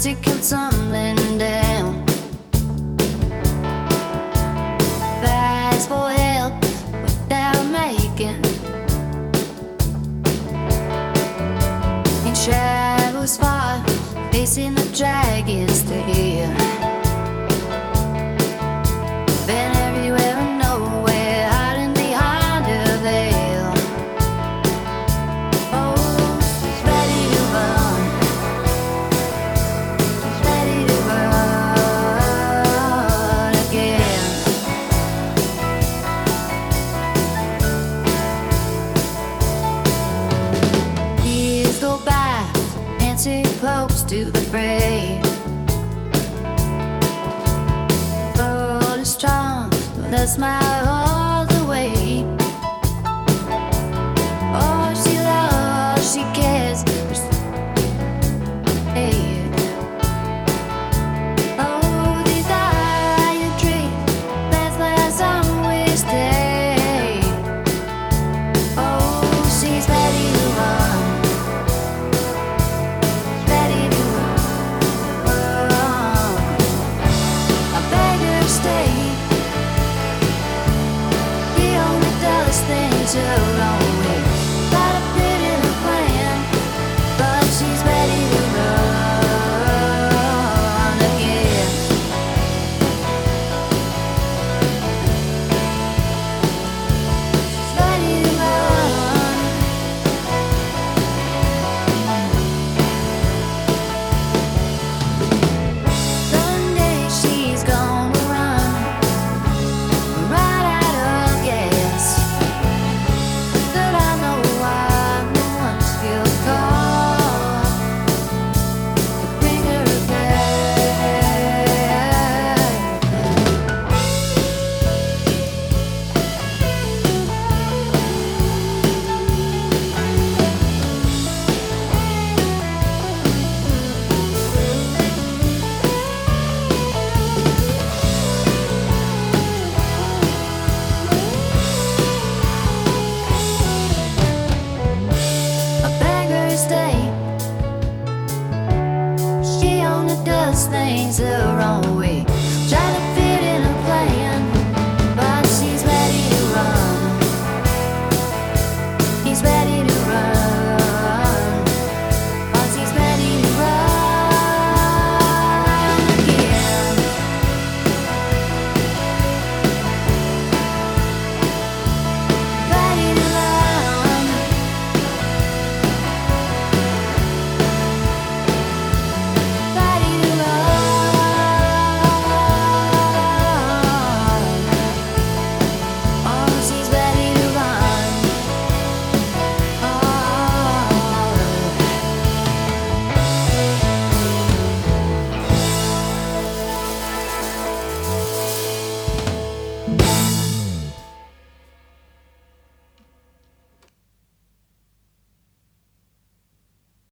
plastic come tumbling down. Fast for help without making. In shadows far, facing the to the fray. Bold and strong, with a smile all the way. All oh, she loves, she cares. Oh, desire dream, that's why I wish there. things the wrong way.